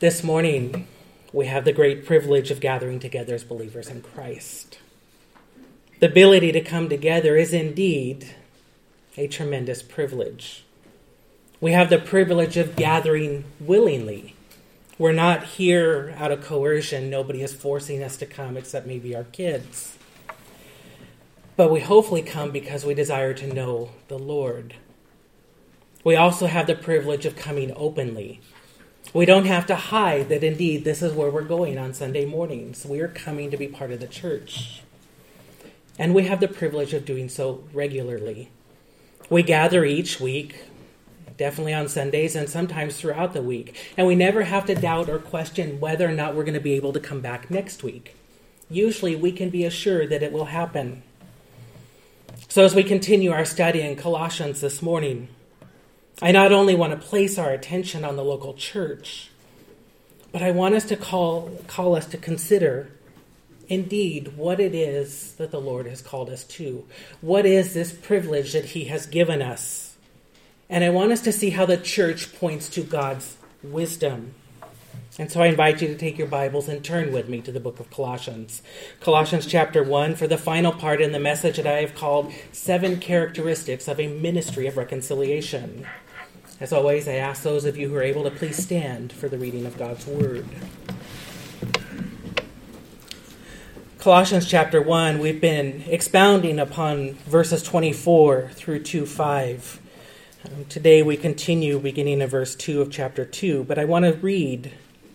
This morning, we have the great privilege of gathering together as believers in Christ. The ability to come together is indeed a tremendous privilege. We have the privilege of gathering willingly. We're not here out of coercion. Nobody is forcing us to come except maybe our kids. But we hopefully come because we desire to know the Lord. We also have the privilege of coming openly. We don't have to hide that indeed this is where we're going on Sunday mornings. We are coming to be part of the church. And we have the privilege of doing so regularly. We gather each week, definitely on Sundays and sometimes throughout the week, and we never have to doubt or question whether or not we're going to be able to come back next week. Usually we can be assured that it will happen. So, as we continue our study in Colossians this morning, I not only want to place our attention on the local church, but I want us to call, call us to consider indeed what it is that the Lord has called us to. What is this privilege that He has given us? And I want us to see how the church points to God's wisdom. And so I invite you to take your Bibles and turn with me to the book of Colossians. Colossians chapter 1 for the final part in the message that I have called Seven Characteristics of a Ministry of Reconciliation. As always, I ask those of you who are able to please stand for the reading of God's Word. Colossians chapter 1, we've been expounding upon verses 24 through 2 5. Um, today we continue beginning of verse 2 of chapter 2, but I want to read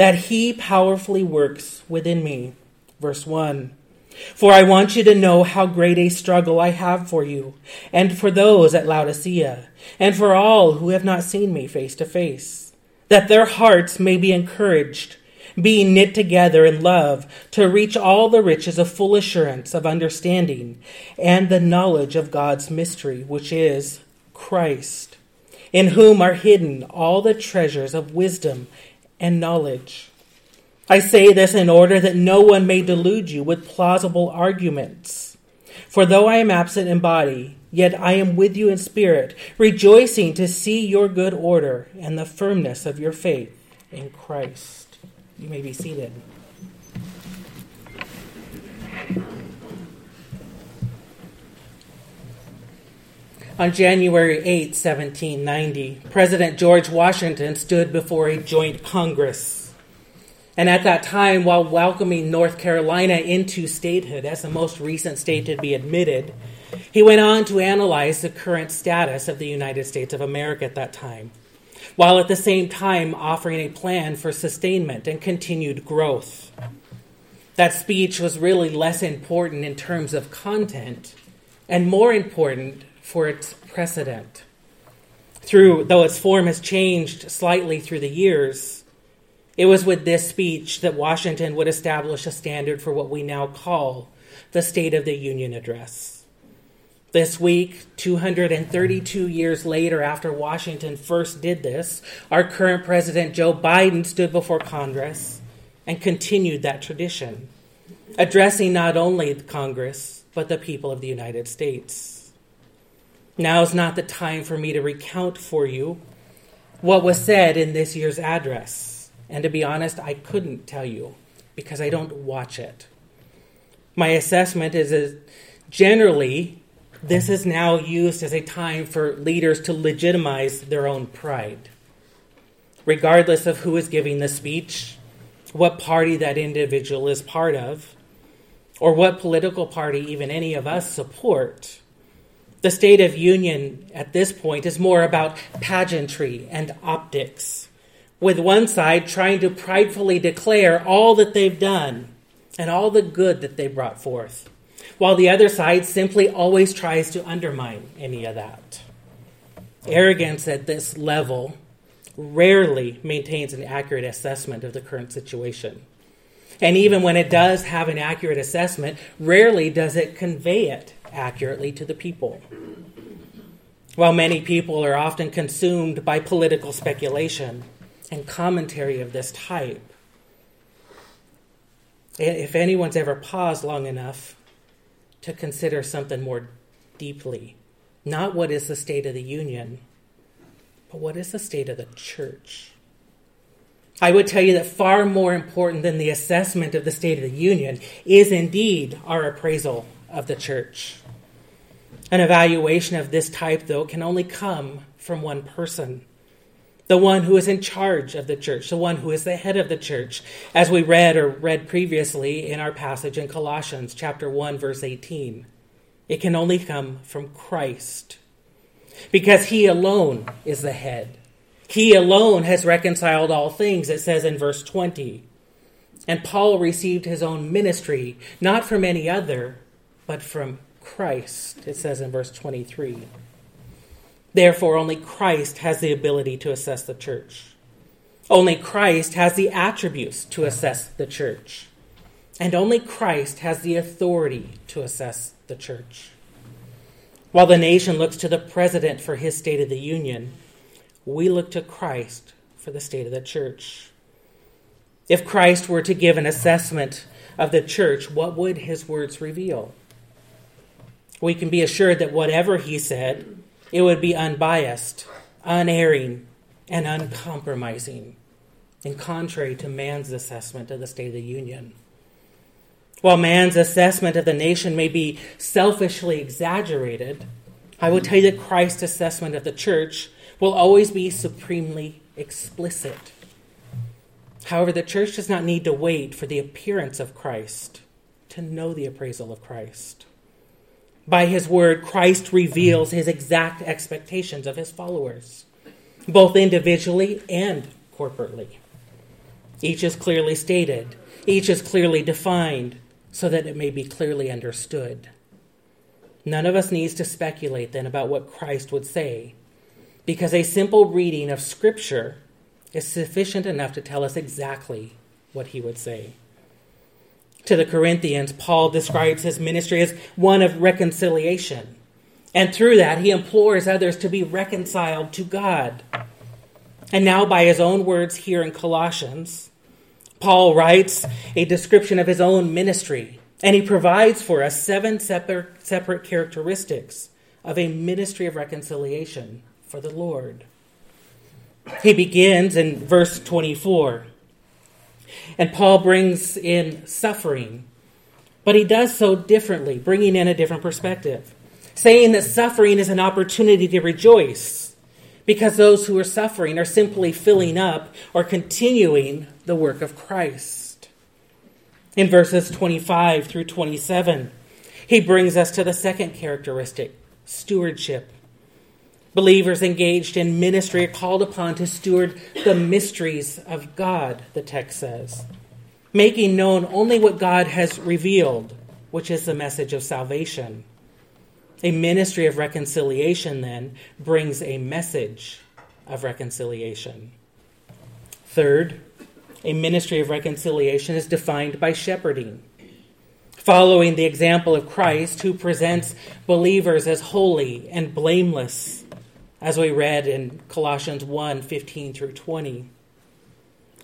that he powerfully works within me. Verse 1 For I want you to know how great a struggle I have for you, and for those at Laodicea, and for all who have not seen me face to face, that their hearts may be encouraged, being knit together in love, to reach all the riches of full assurance of understanding and the knowledge of God's mystery, which is Christ, in whom are hidden all the treasures of wisdom and knowledge. I say this in order that no one may delude you with plausible arguments. For though I am absent in body, yet I am with you in spirit, rejoicing to see your good order and the firmness of your faith in Christ. You may be seated. On January 8, 1790, President George Washington stood before a joint Congress. And at that time, while welcoming North Carolina into statehood as the most recent state to be admitted, he went on to analyze the current status of the United States of America at that time, while at the same time offering a plan for sustainment and continued growth. That speech was really less important in terms of content and more important for its precedent. Through, though its form has changed slightly through the years, it was with this speech that Washington would establish a standard for what we now call the State of the Union Address. This week, 232 years later, after Washington first did this, our current President Joe Biden stood before Congress and continued that tradition, addressing not only Congress, but the people of the United States. Now is not the time for me to recount for you what was said in this year's address. And to be honest, I couldn't tell you because I don't watch it. My assessment is that generally, this is now used as a time for leaders to legitimize their own pride. Regardless of who is giving the speech, what party that individual is part of, or what political party even any of us support. The State of Union at this point is more about pageantry and optics, with one side trying to pridefully declare all that they've done and all the good that they brought forth, while the other side simply always tries to undermine any of that. Arrogance at this level rarely maintains an accurate assessment of the current situation. And even when it does have an accurate assessment, rarely does it convey it accurately to the people. While many people are often consumed by political speculation and commentary of this type, if anyone's ever paused long enough to consider something more deeply, not what is the state of the union, but what is the state of the church? I would tell you that far more important than the assessment of the state of the union is indeed our appraisal of the church. An evaluation of this type, though, can only come from one person the one who is in charge of the church, the one who is the head of the church, as we read or read previously in our passage in Colossians chapter 1 verse 18. It can only come from Christ because he alone is the head. He alone has reconciled all things, it says in verse 20. And Paul received his own ministry, not from any other, but from Christ, it says in verse 23. Therefore, only Christ has the ability to assess the church. Only Christ has the attributes to assess the church. And only Christ has the authority to assess the church. While the nation looks to the president for his State of the Union, we look to Christ for the state of the church. If Christ were to give an assessment of the church, what would his words reveal? We can be assured that whatever he said it would be unbiased, unerring, and uncompromising, in contrary to man's assessment of the State of the Union. While man's assessment of the nation may be selfishly exaggerated, I will tell you that Christ's assessment of the church will always be supremely explicit. However, the church does not need to wait for the appearance of Christ to know the appraisal of Christ. By his word, Christ reveals his exact expectations of his followers, both individually and corporately. Each is clearly stated, each is clearly defined, so that it may be clearly understood. None of us needs to speculate then about what Christ would say, because a simple reading of Scripture is sufficient enough to tell us exactly what he would say to the Corinthians, Paul describes his ministry as one of reconciliation. And through that, he implores others to be reconciled to God. And now, by his own words here in Colossians, Paul writes a description of his own ministry, and he provides for us seven separate, separate characteristics of a ministry of reconciliation for the Lord. He begins in verse 24 and Paul brings in suffering, but he does so differently, bringing in a different perspective, saying that suffering is an opportunity to rejoice because those who are suffering are simply filling up or continuing the work of Christ. In verses 25 through 27, he brings us to the second characteristic stewardship. Believers engaged in ministry are called upon to steward the mysteries of God, the text says, making known only what God has revealed, which is the message of salvation. A ministry of reconciliation, then, brings a message of reconciliation. Third, a ministry of reconciliation is defined by shepherding. Following the example of Christ, who presents believers as holy and blameless as we read in Colossians 1 15 through 20.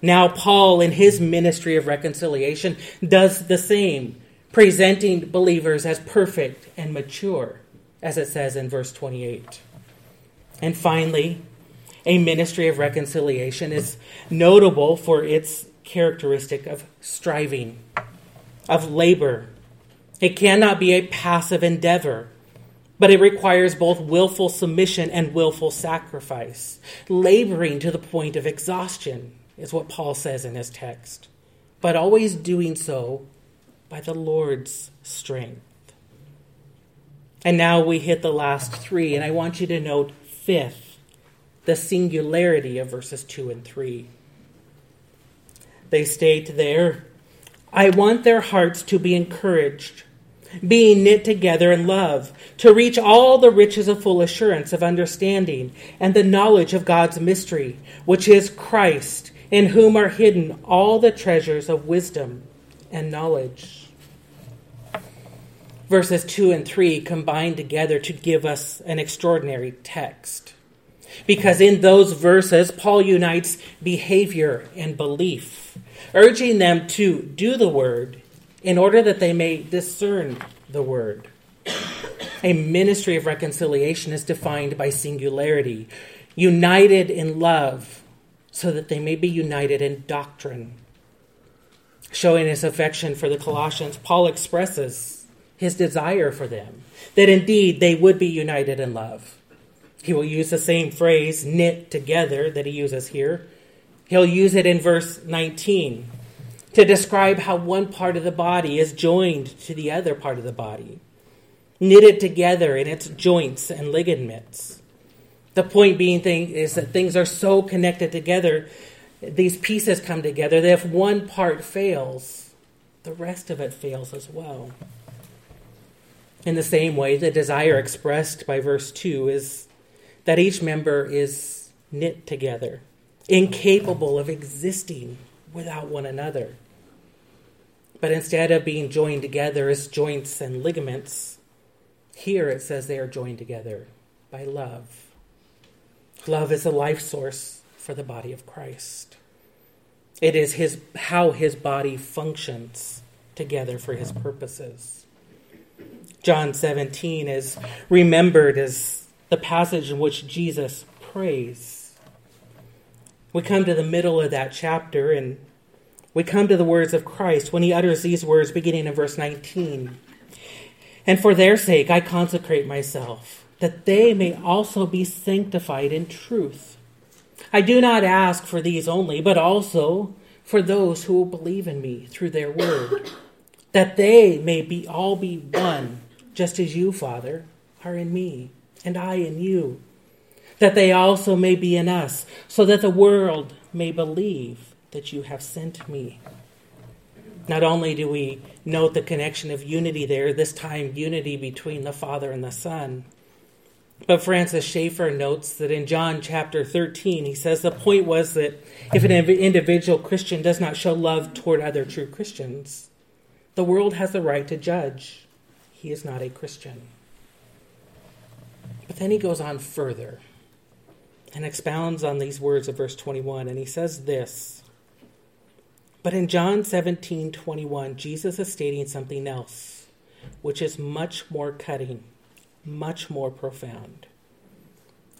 Now, Paul, in his ministry of reconciliation, does the same, presenting believers as perfect and mature, as it says in verse 28. And finally, a ministry of reconciliation is notable for its characteristic of striving, of labor. It cannot be a passive endeavor but it requires both willful submission and willful sacrifice. Laboring to the point of exhaustion is what Paul says in his text. but always doing so by the Lord's strength. And now we hit the last three, and I want you to note fifth, the singularity of verses 2 and 3. They state there, I want their hearts to be encouraged, being knit together in love, to reach all the riches of full assurance of understanding and the knowledge of God's mystery, which is Christ, in whom are hidden all the treasures of wisdom and knowledge. Verses 2 and 3 combine together to give us an extraordinary text. Because in those verses, Paul unites behavior and belief, urging them to do the word in order that they may discern the word. A ministry of reconciliation is defined by singularity, united in love, so that they may be united in doctrine. Showing his affection for the Colossians, Paul expresses his desire for them, that indeed they would be united in love. He will use the same phrase, knit together, that he uses here. He'll use it in verse 19 to describe how one part of the body is joined to the other part of the body, knitted together in its joints and ligaments. The point being thing is that things are so connected together, these pieces come together that if one part fails, the rest of it fails as well. In the same way, the desire expressed by verse 2 is that each member is knit together, incapable of existing without one another. But instead of being joined together as joints and ligaments, here it says they are joined together by love. Love is a life source for the body of Christ. It is his, how his body functions together for his purposes. John 17 is remembered as the passage in which Jesus prays. We come to the middle of that chapter and we come to the words of Christ when he utters these words beginning in verse 19. And for their sake I consecrate myself, that they may also be sanctified in truth. I do not ask for these only, but also for those who will believe in me through their word, that they may be all be one, just as you, Father, are in me, and I in you, that they also may be in us, so that the world may believe that you have sent me. Not only do we note the connection of unity there, this time unity between the Father and the Son, but Francis Schaeffer notes that in John chapter 13, he says the point was that if an individual Christian does not show love toward other true Christians, the world has the right to judge he is not a Christian. But then he goes on further and expounds on these words of verse 21, and he says this but in John 17 21, Jesus is stating something else, which is much more cutting, much more profound.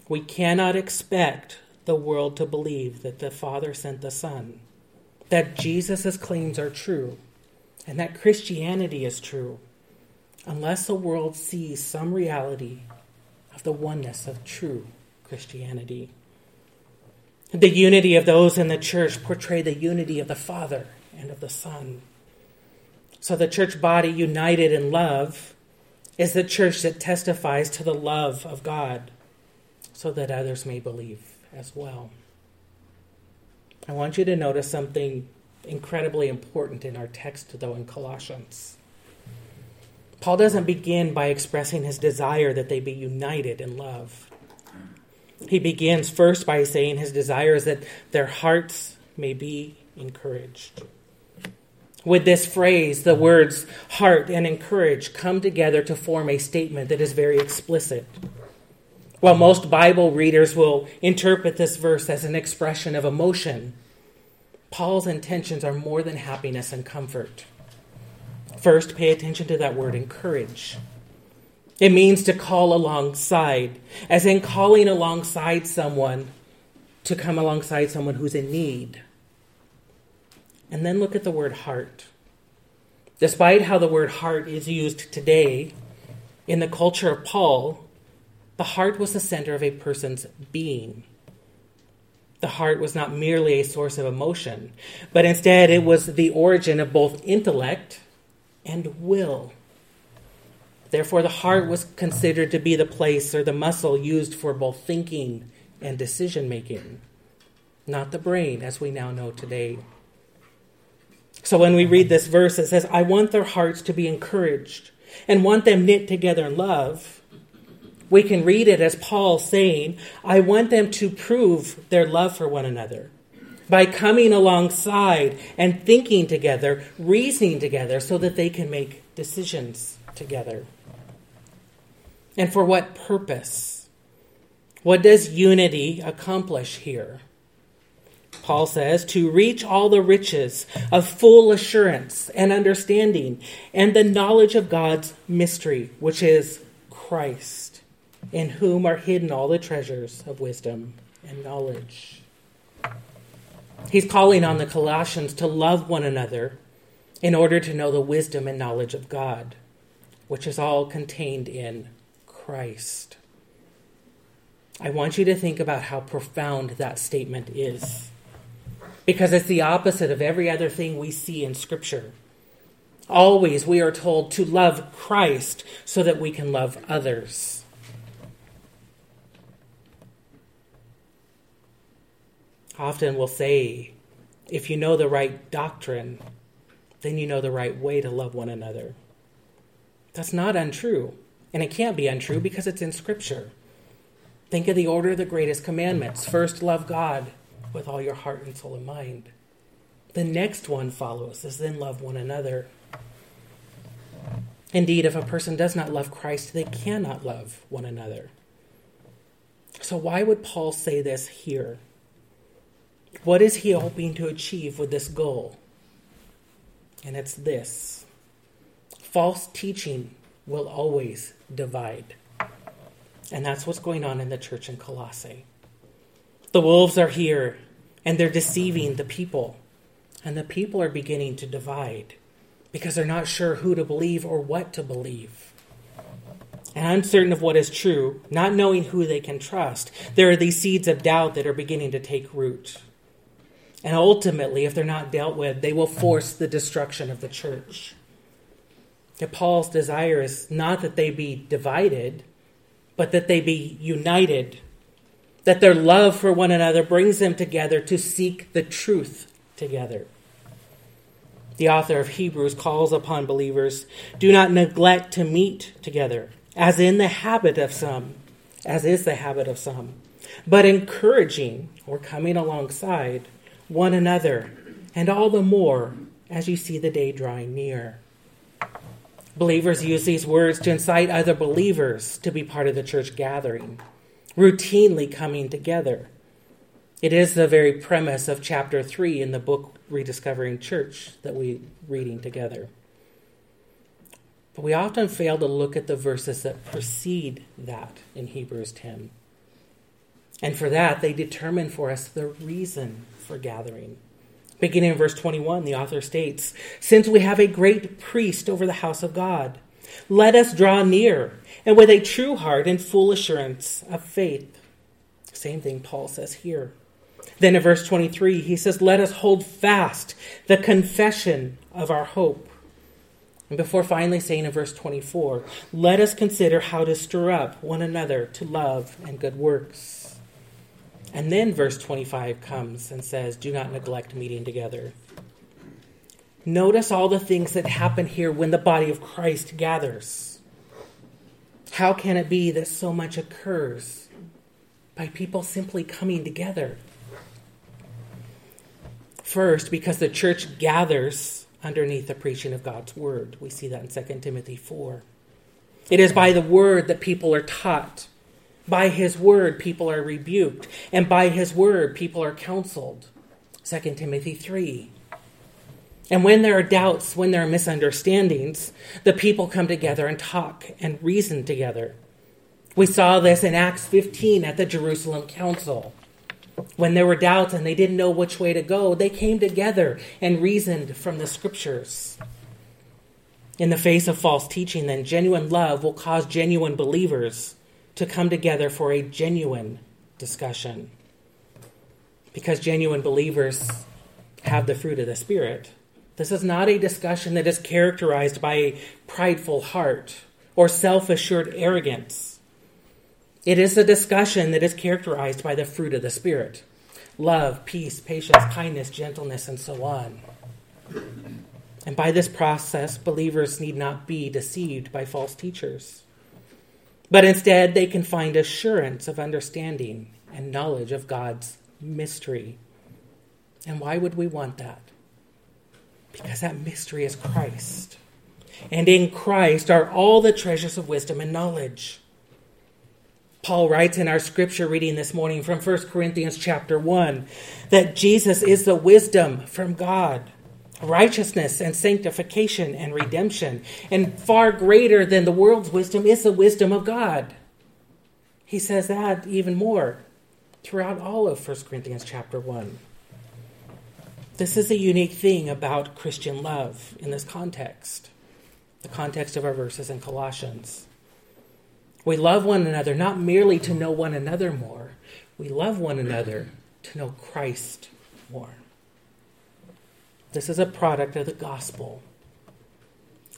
We cannot expect the world to believe that the Father sent the Son, that Jesus' claims are true, and that Christianity is true, unless the world sees some reality of the oneness of true Christianity. The unity of those in the church portray the unity of the Father and of the Son. So the church body united in love is the church that testifies to the love of God so that others may believe as well. I want you to notice something incredibly important in our text, though, in Colossians. Paul doesn't begin by expressing his desire that they be united in love. He begins first by saying his desire is that their hearts may be encouraged. With this phrase, the words heart and encourage come together to form a statement that is very explicit. While most Bible readers will interpret this verse as an expression of emotion, Paul's intentions are more than happiness and comfort. First, pay attention to that word encourage. It means to call alongside, as in calling alongside someone to come alongside someone who's in need. And then look at the word heart. Despite how the word heart is used today, in the culture of Paul, the heart was the center of a person's being. The heart was not merely a source of emotion, but instead it was the origin of both intellect and will. Therefore, the heart was considered to be the place or the muscle used for both thinking and decision making, not the brain, as we now know today. So when we read this verse, it says, I want their hearts to be encouraged and want them knit together in love. We can read it as Paul saying, I want them to prove their love for one another by coming alongside and thinking together, reasoning together, so that they can make decisions together. And for what purpose? What does unity accomplish here? Paul says, to reach all the riches of full assurance and understanding and the knowledge of God's mystery, which is Christ, in whom are hidden all the treasures of wisdom and knowledge. He's calling on the Colossians to love one another in order to know the wisdom and knowledge of God, which is all contained in Christ. I want you to think about how profound that statement is because it's the opposite of every other thing we see in Scripture. Always we are told to love Christ so that we can love others. Often we'll say, if you know the right doctrine, then you know the right way to love one another. That's not untrue. And it can't be untrue because it's in Scripture. Think of the order of the greatest commandments. First, love God, with all your heart and soul and mind. The next one follows is then love one another. Indeed, if a person does not love Christ, they cannot love one another. So, why would Paul say this here? What is he hoping to achieve with this goal? And it's this false teaching will always divide. And that's what's going on in the church in Colossae. The wolves are here and they're deceiving the people. And the people are beginning to divide because they're not sure who to believe or what to believe. And uncertain of what is true, not knowing who they can trust, there are these seeds of doubt that are beginning to take root. And ultimately, if they're not dealt with, they will force the destruction of the church. That Paul's desire is not that they be divided, but that they be united that their love for one another brings them together to seek the truth together. The author of Hebrews calls upon believers do not neglect to meet together, as in the habit of some, as is the habit of some, but encouraging or coming alongside one another, and all the more as you see the day drawing near. Believers use these words to incite other believers to be part of the church gathering routinely coming together. It is the very premise of chapter 3 in the book Rediscovering Church that we're reading together. But we often fail to look at the verses that precede that in Hebrews 10. And for that, they determine for us the reason for gathering. Beginning in verse 21, the author states Since we have a great priest over the house of God, let us draw near, and with a true heart and full assurance of faith. Same thing Paul says here. Then in verse 23, he says, Let us hold fast the confession of our hope. And before finally saying in verse 24, let us consider how to stir up one another to love and good works. And then verse 25 comes and says, Do not neglect meeting together Notice all the things that happen here when the body of Christ gathers. How can it be that so much occurs by people simply coming together? First, because the church gathers underneath the preaching of God's word. We see that in 2 Timothy 4. It is by the word that people are taught. By his word, people are rebuked. And by his word, people are counseled. 2 Timothy 3. And when there are doubts, when there are misunderstandings, the people come together and talk and reason together. We saw this in Acts 15 at the Jerusalem Council. When there were doubts and they didn't know which way to go, they came together and reasoned from the scriptures. In the face of false teaching, then, genuine love will cause genuine believers to come together for a genuine discussion. because genuine believers have the fruit of the Spirit. This is not a discussion that is characterized by a prideful heart or self assured arrogance. It is a discussion that is characterized by the fruit of the Spirit love, peace, patience, kindness, gentleness, and so on. And by this process, believers need not be deceived by false teachers, but instead they can find assurance of understanding and knowledge of God's mystery. And why would we want that? Because that mystery is Christ. And in Christ are all the treasures of wisdom and knowledge. Paul writes in our scripture reading this morning from 1 Corinthians chapter 1 that Jesus is the wisdom from God, righteousness and sanctification and redemption. And far greater than the world's wisdom is the wisdom of God. He says that even more throughout all of 1 Corinthians chapter 1. This is a unique thing about Christian love in this context, the context of our verses in Colossians. We love one another not merely to know one another more, we love one another to know Christ more. This is a product of the gospel.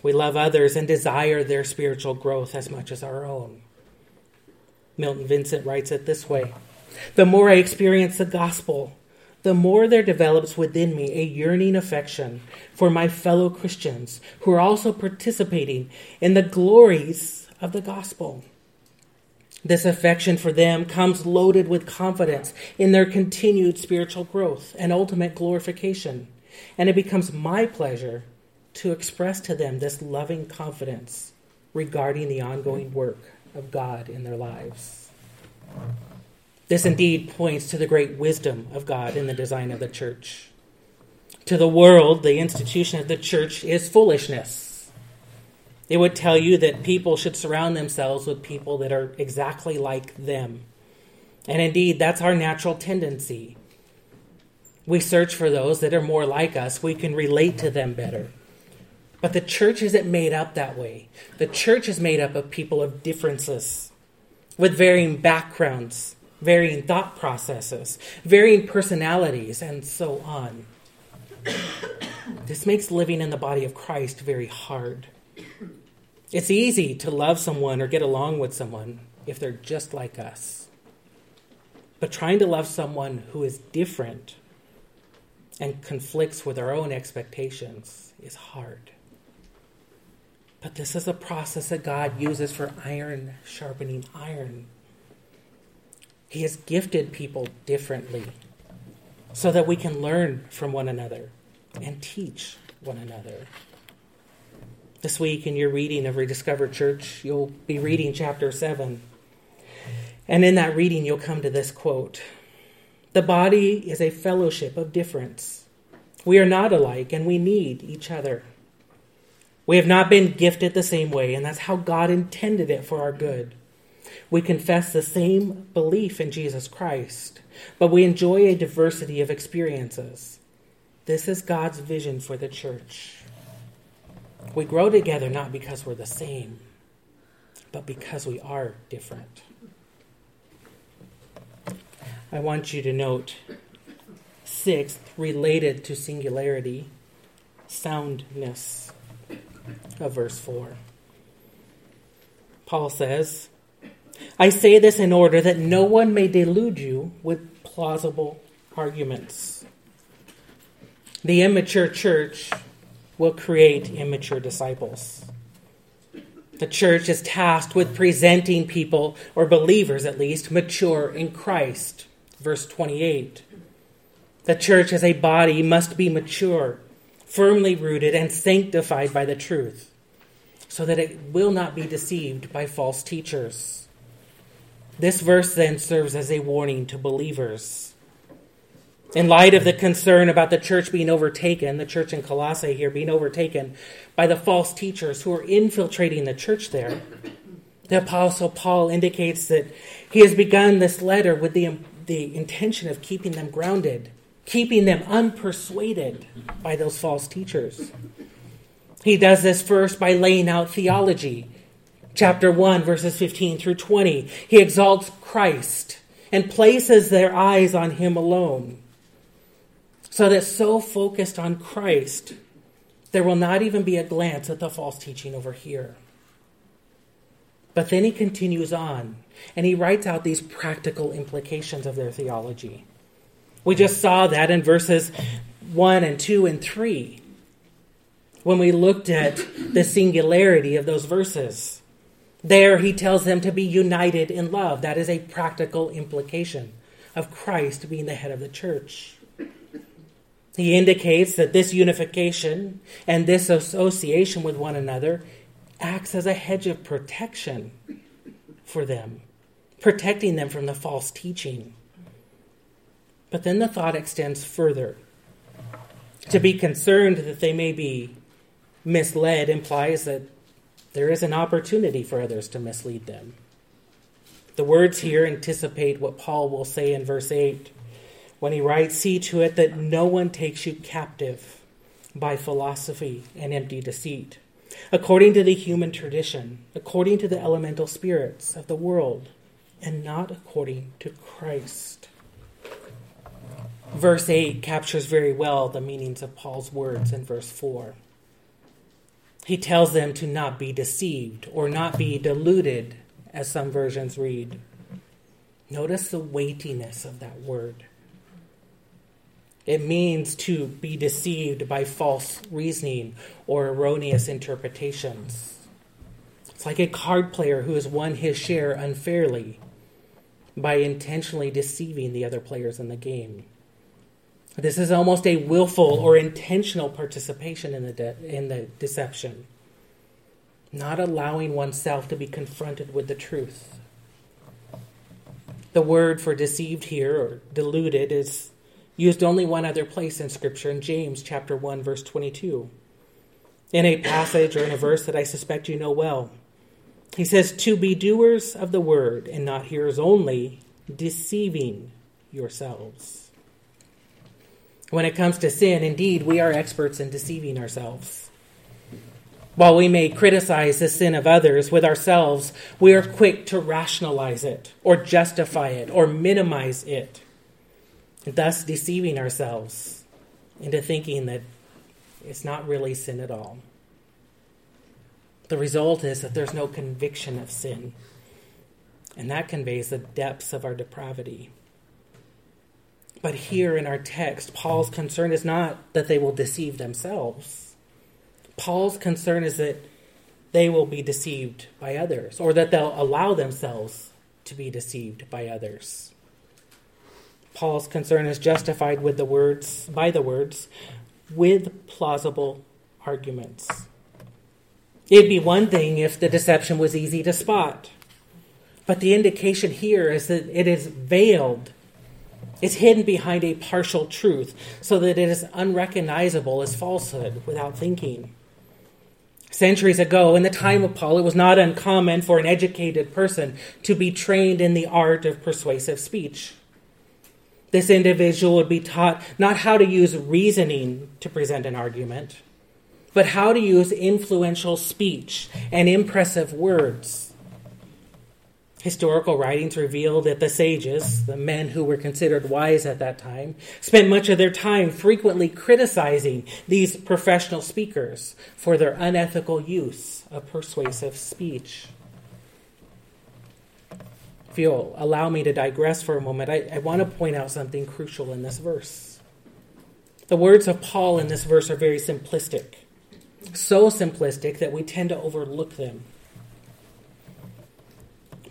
We love others and desire their spiritual growth as much as our own. Milton Vincent writes it this way The more I experience the gospel, the more there develops within me a yearning affection for my fellow Christians who are also participating in the glories of the gospel. This affection for them comes loaded with confidence in their continued spiritual growth and ultimate glorification. And it becomes my pleasure to express to them this loving confidence regarding the ongoing work of God in their lives. This indeed points to the great wisdom of God in the design of the church. To the world, the institution of the church is foolishness it would tell you that people should surround themselves with people that are exactly like them. And indeed, that's our natural tendency. We search for those that are more like us, we can relate to them better. But the church isn't made up that way. The church is made up of people of differences, with varying backgrounds, varying thought processes, varying personalities, and so on. This makes living in the body of Christ very hard. It's easy to love someone or get along with someone if they're just like us. But trying to love someone who is different and conflicts with our own expectations is hard. But this is a process that God uses for iron sharpening iron. He has gifted people differently so that we can learn from one another and teach one another. This week, in your reading of Rediscovered Church, you'll be reading chapter 7. And in that reading, you'll come to this quote The body is a fellowship of difference. We are not alike, and we need each other. We have not been gifted the same way, and that's how God intended it for our good. We confess the same belief in Jesus Christ, but we enjoy a diversity of experiences. This is God's vision for the church. We grow together not because we're the same, but because we are different. I want you to note sixth, related to singularity, soundness of verse 4. Paul says, I say this in order that no one may delude you with plausible arguments. The immature church will create immature disciples. The church is tasked with presenting people, or believers at least, mature in Christ. Verse 28. The church as a body must be mature, firmly rooted, and sanctified by the truth, so that it will not be deceived by false teachers. This verse then serves as a warning to believers in light of the concern about the church being overtaken, the church in Colossae here being overtaken by the false teachers who are infiltrating the church there, the Apostle Paul indicates that he has begun this letter with the, the intention of keeping them grounded, keeping them unpersuaded by those false teachers. He does this first by laying out theology. Chapter 1, verses 15 through 20. He exalts Christ and places their eyes on him alone So that so focused on Christ, there will not even be a glance at the false teaching over here. But then he continues on and he writes out these practical implications of their theology. We just saw that in verses 1 and 2 and 3 when we looked at the singularity of those verses. There, he tells them to be united in love. That is a practical implication of Christ being the head of the church. He indicates that this unification and this association with one another acts as a hedge of protection for them, protecting them from the false teaching. But then the thought extends further. To be concerned that they may be misled implies that there is an opportunity for others to mislead them. The words here anticipate what Paul will say in verse 8 when he writes, See to it that no one takes you captive by philosophy and empty deceit, according to the human tradition, according to the elemental spirits of the world, and not according to Christ. Verse 8 captures very well the meanings of Paul's words in verse 4. He tells them to not be deceived or not be deluded, as some versions read. Notice the weightiness of that word. It means to be deceived by false reasoning or erroneous interpretations. It's like a card player who has won his share unfairly by intentionally deceiving the other players in the game. This is almost a willful or intentional participation in the, de- in the deception, not allowing oneself to be confronted with the truth. The word for deceived here or deluded is used only one other place in Scripture in James chapter 1, verse 22. In a passage or in a verse that I suspect you know well. He says, To be doers of the word and not hearers only, deceiving yourselves. When it comes to sin, indeed, we are experts in deceiving ourselves. While we may criticize the sin of others with ourselves, we are quick to rationalize it, or justify it, or minimize it, thus deceiving ourselves into thinking that it's not really sin at all. The result is that there's no conviction of sin, and that conveys the depths of our depravity. But here in our text, Paul's concern is not that they will deceive themselves. Paul's concern is that they will be deceived by others, or that they'll allow themselves to be deceived by others. Paul's concern is justified with the words by the words with plausible arguments. It'd be one thing if the deception was easy to spot. But the indication here is that it is veiled is hidden behind a partial truth so that it is unrecognizable as falsehood without thinking. Centuries ago, in the time of Paul, it was not uncommon for an educated person to be trained in the art of persuasive speech. This individual would be taught not how to use reasoning to present an argument, but how to use influential speech and impressive words Historical writings reveal that the sages, the men who were considered wise at that time, spent much of their time frequently criticizing these professional speakers for their unethical use of persuasive speech. Allow me to digress for a moment, I, I want to point out something crucial in this verse. The words of Paul in this verse are very simplistic, so simplistic that we tend to overlook them.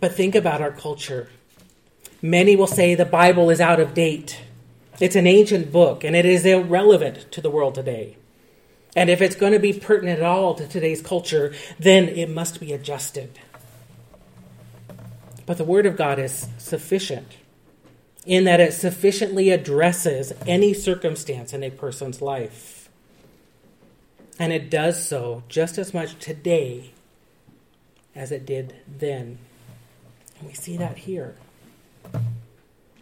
But think about our culture. Many will say the Bible is out of date. It's an ancient book and it is irrelevant to the world today. And if it's going to be pertinent at all to today's culture, then it must be adjusted. But the Word of God is sufficient in that it sufficiently addresses any circumstance in a person's life. And it does so just as much today as it did then. And we see that here.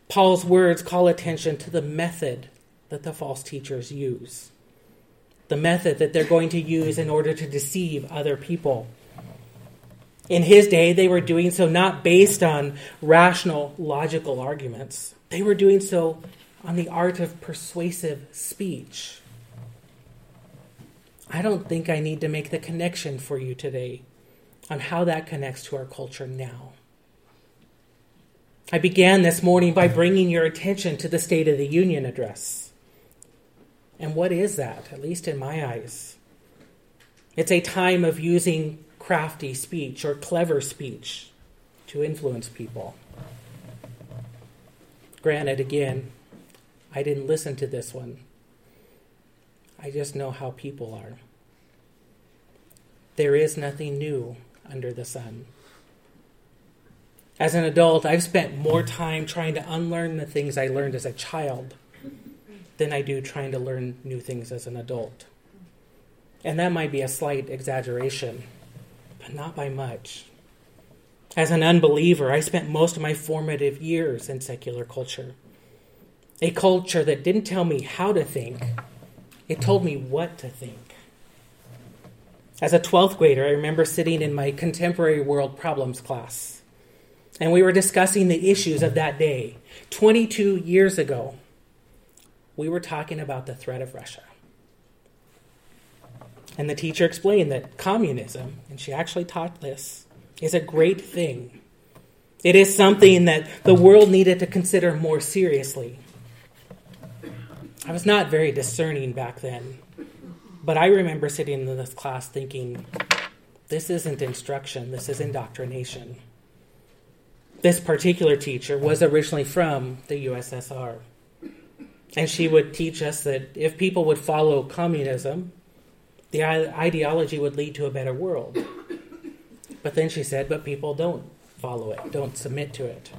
Paul's words call attention to the method that the false teachers use, the method that they're going to use in order to deceive other people. In his day, they were doing so not based on rational, logical arguments, they were doing so on the art of persuasive speech. I don't think I need to make the connection for you today on how that connects to our culture now. I began this morning by bringing your attention to the State of the Union address. And what is that, at least in my eyes? It's a time of using crafty speech or clever speech to influence people. Granted, again, I didn't listen to this one. I just know how people are. There is nothing new under the sun. As an adult, I've spent more time trying to unlearn the things I learned as a child than I do trying to learn new things as an adult. And that might be a slight exaggeration, but not by much. As an unbeliever, I spent most of my formative years in secular culture. A culture that didn't tell me how to think, it told me what to think. As a 12th grader, I remember sitting in my contemporary world problems class, and we were discussing the issues of that day. 22 years ago, we were talking about the threat of Russia. And the teacher explained that communism, and she actually taught this, is a great thing. It is something that the world needed to consider more seriously. I was not very discerning back then. But I remember sitting in this class thinking, this isn't instruction, this is indoctrination. This particular teacher was originally from the USSR. And she would teach us that if people would follow communism, the ideology would lead to a better world. But then she said, but people don't follow it, don't submit to it.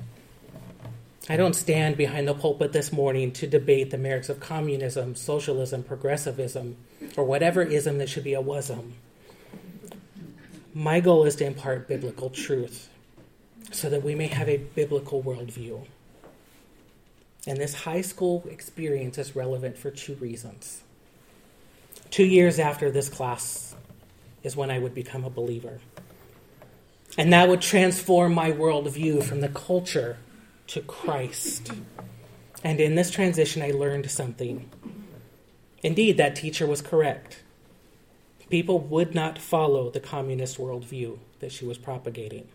I don't stand behind the pulpit this morning to debate the merits of communism, socialism, progressivism, or whatever ism that should be a wasm. My goal is to impart biblical truth so that we may have a biblical worldview. And this high school experience is relevant for two reasons. Two years after this class is when I would become a believer. And that would transform my worldview from the culture to Christ. And in this transition, I learned something. Indeed, that teacher was correct. People would not follow the communist worldview that she was propagating.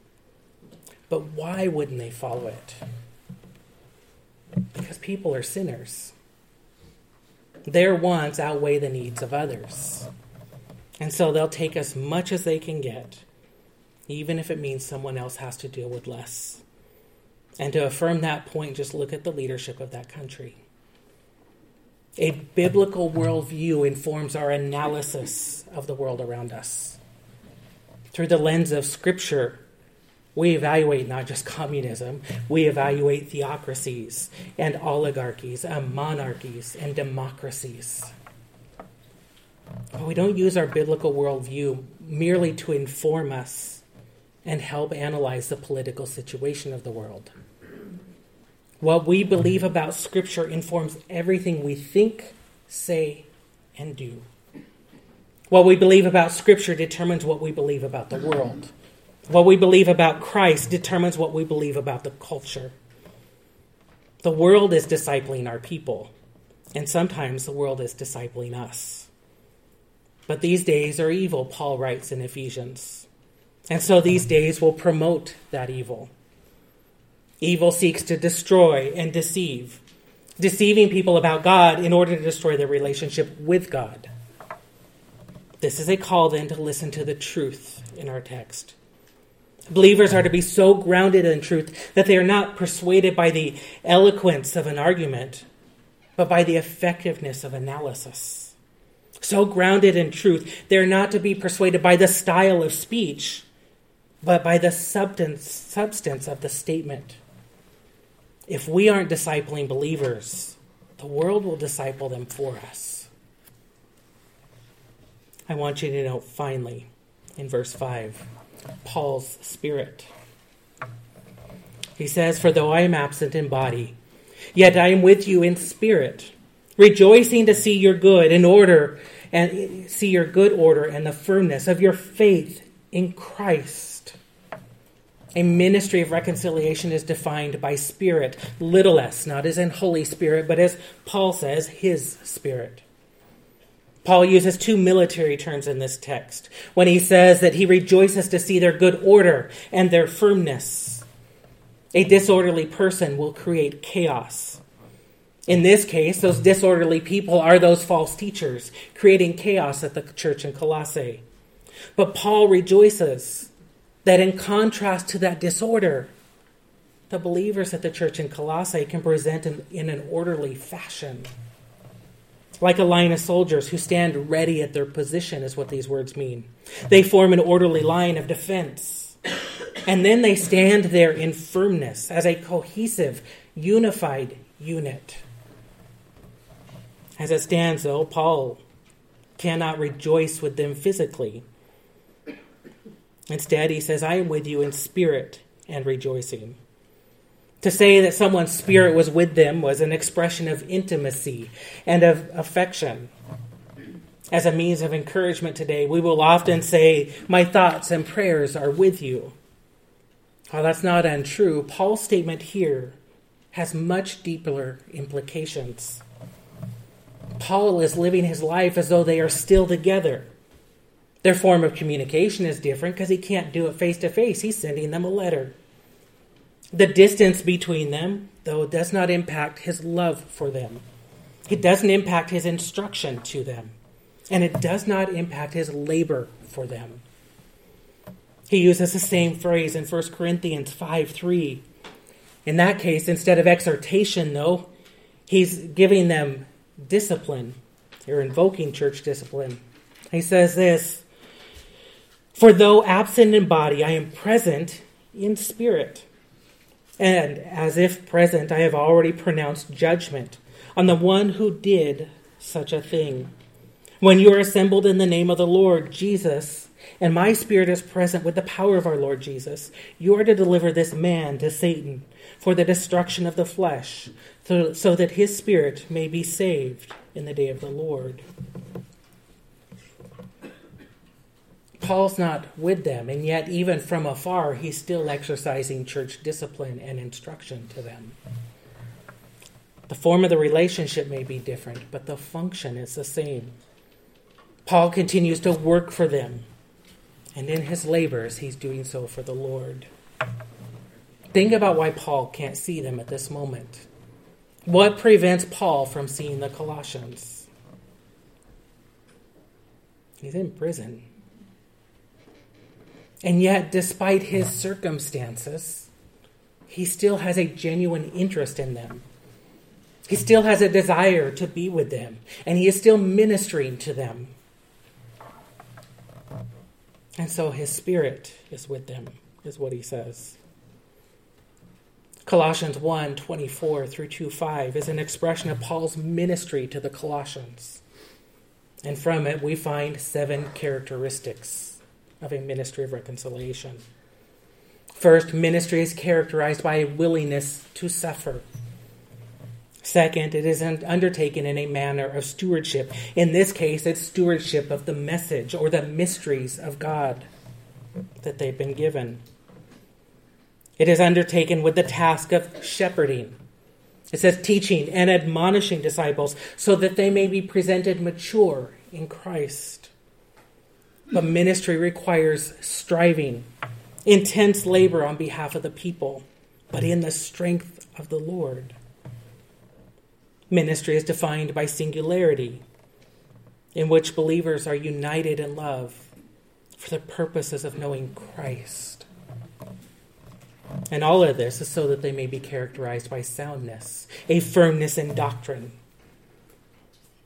But why wouldn't they follow it? Because people are sinners. Their wants outweigh the needs of others. And so they'll take as much as they can get, even if it means someone else has to deal with less. And to affirm that point, just look at the leadership of that country. A biblical worldview informs our analysis of the world around us. Through the lens of Scripture, we evaluate not just communism, we evaluate theocracies and oligarchies and monarchies and democracies. But we don't use our biblical worldview merely to inform us and help analyze the political situation of the world. What we believe about Scripture informs everything we think, say, and do. What we believe about Scripture determines what we believe about the world. What we believe about Christ determines what we believe about the culture. The world is discipling our people, and sometimes the world is discipling us. But these days are evil, Paul writes in Ephesians. And so these days will promote that evil. Evil seeks to destroy and deceive, deceiving people about God in order to destroy their relationship with God. This is a call then to listen to the truth in our text. Believers are to be so grounded in truth that they are not persuaded by the eloquence of an argument, but by the effectiveness of analysis. So grounded in truth, they're not to be persuaded by the style of speech, but by the substance, substance of the statement. If we aren't discipling believers, the world will disciple them for us. I want you to note finally in verse 5 Paul's spirit. He says, For though I am absent in body, yet I am with you in spirit, rejoicing to see your good in order and see your good order and the firmness of your faith in Christ. A ministry of reconciliation is defined by Spirit, little s, not as in Holy Spirit, but as Paul says, His Spirit. Paul uses two military terms in this text when he says that he rejoices to see their good order and their firmness. A disorderly person will create chaos. In this case, those disorderly people are those false teachers, creating chaos at the church in Colossae. But Paul rejoices that in contrast to that disorder, the believers at the church in Colossae can present in, in an orderly fashion. Like a line of soldiers who stand ready at their position, is what these words mean. They form an orderly line of defense. And then they stand there in firmness as a cohesive, unified unit. As it stands, though, Paul cannot rejoice with them physically. Instead, he says, I am with you in spirit and rejoicing. To say that someone's spirit was with them was an expression of intimacy and of affection. As a means of encouragement today, we will often say, My thoughts and prayers are with you. While that's not untrue, Paul's statement here has much deeper implications. Paul is living his life as though they are still together. Their form of communication is different because he can't do it face to face. He's sending them a letter. The distance between them, though, does not impact his love for them. It doesn't impact his instruction to them. And it does not impact his labor for them. He uses the same phrase in 1 Corinthians 5 3. In that case, instead of exhortation, though, he's giving them discipline. You're invoking church discipline. He says this For though absent in body, I am present in spirit. And as if present, I have already pronounced judgment on the one who did such a thing. When you are assembled in the name of the Lord Jesus, and my spirit is present with the power of our Lord Jesus, you are to deliver this man to Satan for the destruction of the flesh, so, so that his spirit may be saved in the day of the Lord. Paul's not with them, and yet, even from afar, he's still exercising church discipline and instruction to them. The form of the relationship may be different, but the function is the same. Paul continues to work for them, and in his labors, he's doing so for the Lord. Think about why Paul can't see them at this moment. What prevents Paul from seeing the Colossians? He's in prison. And yet, despite his circumstances, he still has a genuine interest in them. He still has a desire to be with them, and he is still ministering to them. And so his spirit is with them, is what he says. Colossians 1 24 through 2 5 is an expression of Paul's ministry to the Colossians. And from it, we find seven characteristics of a ministry of reconciliation. First, ministry is characterized by a willingness to suffer. Second, it is undertaken in a manner of stewardship. In this case, it's stewardship of the message or the mysteries of God that they've been given. It is undertaken with the task of shepherding. It says teaching and admonishing disciples so that they may be presented mature in Christ. But ministry requires striving, intense labor on behalf of the people, but in the strength of the Lord. Ministry is defined by singularity, in which believers are united in love for the purposes of knowing Christ. And all of this is so that they may be characterized by soundness, a firmness in doctrine.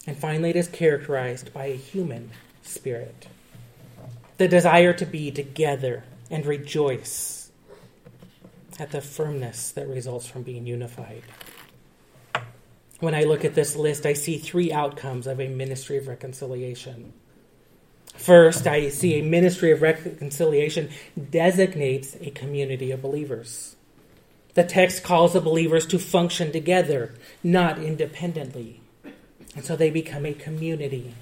And finally, it is characterized by a human spirit the desire to be together and rejoice at the firmness that results from being unified. When I look at this list, I see three outcomes of a ministry of reconciliation. First, I see a ministry of reconciliation designates a community of believers. The text calls the believers to function together, not independently. And so they become a community.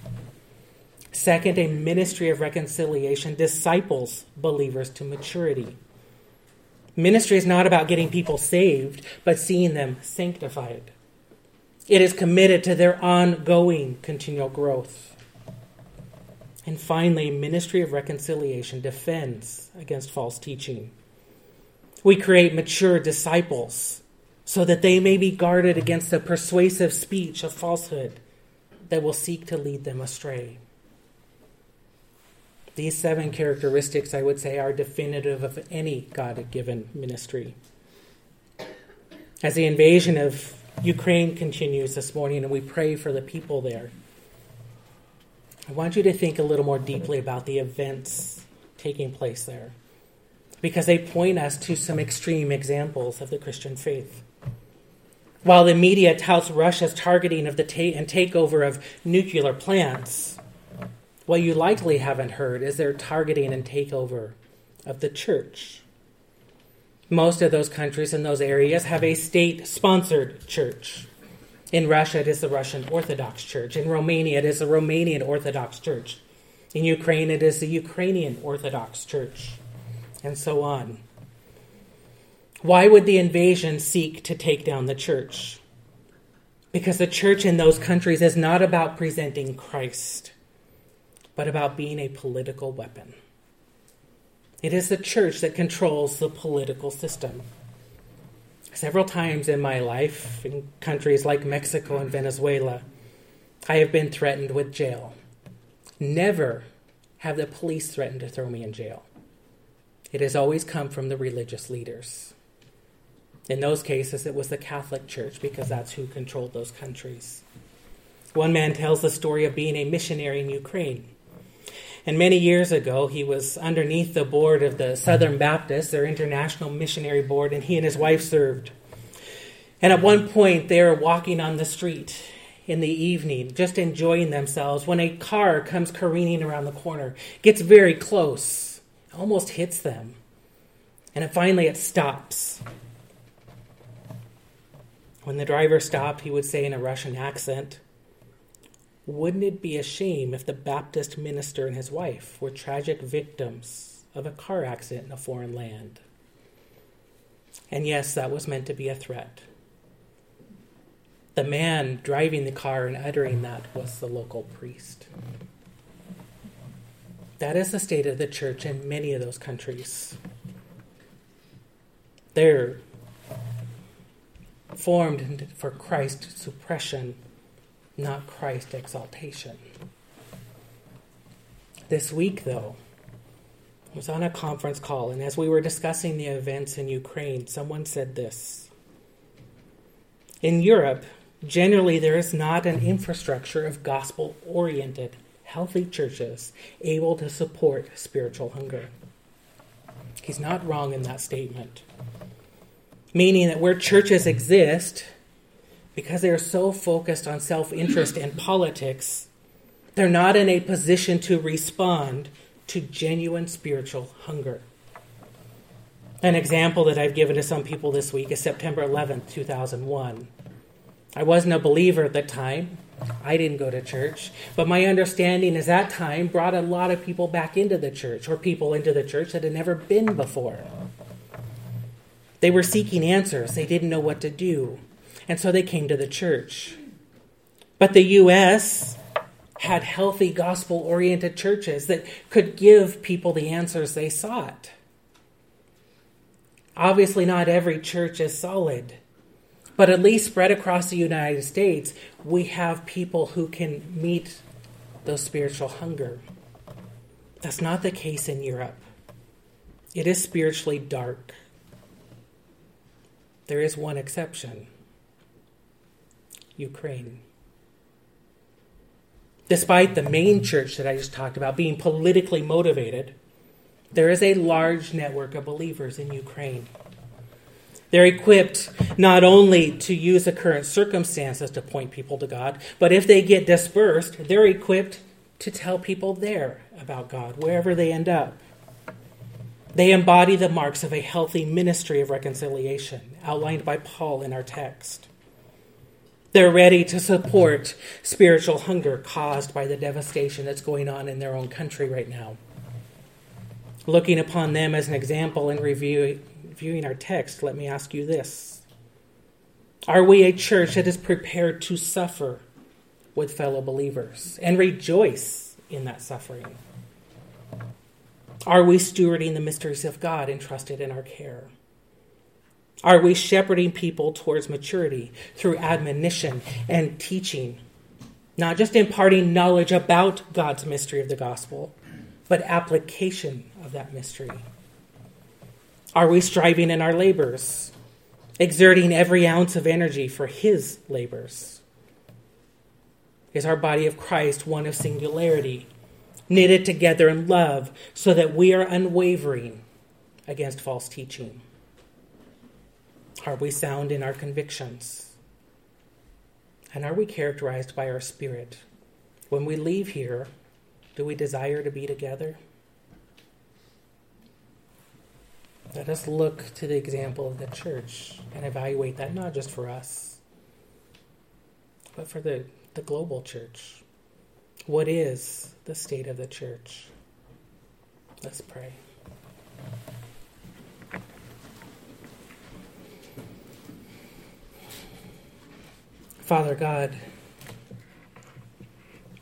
Second, a ministry of reconciliation disciples believers to maturity. Ministry is not about getting people saved, but seeing them sanctified. It is committed to their ongoing continual growth. And finally, ministry of reconciliation defends against false teaching. We create mature disciples so that they may be guarded against the persuasive speech of falsehood that will seek to lead them astray. These seven characteristics, I would say, are definitive of any God given ministry. As the invasion of Ukraine continues this morning and we pray for the people there, I want you to think a little more deeply about the events taking place there because they point us to some extreme examples of the Christian faith. While the media touts Russia's targeting of the ta- and takeover of nuclear plants, what you likely haven't heard is their targeting and takeover of the church. Most of those countries in those areas have a state sponsored church. In Russia, it is the Russian Orthodox Church. In Romania, it is the Romanian Orthodox Church. In Ukraine, it is the Ukrainian Orthodox Church. And so on. Why would the invasion seek to take down the church? Because the church in those countries is not about presenting Christ but about being a political weapon. It is the church that controls the political system. Several times in my life, in countries like Mexico and Venezuela, I have been threatened with jail. Never have the police threatened to throw me in jail. It has always come from the religious leaders. In those cases, it was the Catholic Church because that's who controlled those countries. One man tells the story of being a missionary in Ukraine. And many years ago, he was underneath the board of the Southern Baptists, their international missionary board, and he and his wife served. And at one point, they were walking on the street in the evening, just enjoying themselves, when a car comes careening around the corner, gets very close, almost hits them. And it finally, it stops. When the driver stopped, he would say in a Russian accent, wouldn't it be a shame if the Baptist minister and his wife were tragic victims of a car accident in a foreign land? And yes, that was meant to be a threat. The man driving the car and uttering that was the local priest. That is the state of the church in many of those countries. They're formed for Christ's suppression not Christ exaltation. This week, though, I was on a conference call, and as we were discussing the events in Ukraine, someone said this. In Europe, generally, there is not an infrastructure of gospel oriented, healthy churches able to support spiritual hunger. He's not wrong in that statement. Meaning that where churches exist, because they are so focused on self interest and politics, they're not in a position to respond to genuine spiritual hunger. An example that I've given to some people this week is September 11th, 2001. I wasn't a believer at the time. I didn't go to church. But my understanding is that time brought a lot of people back into the church, or people into the church that had never been before. They were seeking answers, they didn't know what to do and so they came to the church. But the U.S. had healthy gospel oriented churches that could give people the answers they sought. Obviously, not every church is solid, but at least spread across the United States, we have people who can meet those spiritual hunger. That's not the case in Europe. It is spiritually dark. There is one exception. Ukraine. Despite the main church that I just talked about being politically motivated, there is a large network of believers in Ukraine. They're equipped not only to use the current circumstances to point people to God, but if they get dispersed, they're equipped to tell people there about God, wherever they end up. They embody the marks of a healthy ministry of reconciliation, outlined by Paul in our text. They're ready to support spiritual hunger caused by the devastation that's going on in their own country right now. Looking upon them as an example and review, reviewing our text, let me ask you this Are we a church that is prepared to suffer with fellow believers and rejoice in that suffering? Are we stewarding the mysteries of God entrusted in our care? Are we shepherding people towards maturity through admonition and teaching? Not just imparting knowledge about God's mystery of the gospel, but application of that mystery. Are we striving in our labors, exerting every ounce of energy for His labors? Is our body of Christ one of singularity, knitted together in love so that we are unwavering against false teaching? Are we sound in our convictions? And are we characterized by our spirit? When we leave here, do we desire to be together? Let us look to the example of the church and evaluate that not just for us, but for the, the global church. What is the state of the church? Let's pray. Father God,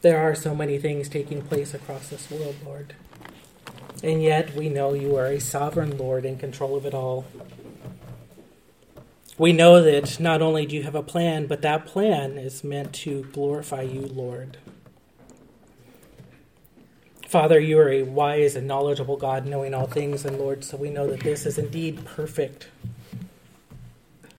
there are so many things taking place across this world, Lord. And yet we know you are a sovereign Lord in control of it all. We know that not only do you have a plan, but that plan is meant to glorify you, Lord. Father, you are a wise and knowledgeable God, knowing all things, and Lord, so we know that this is indeed perfect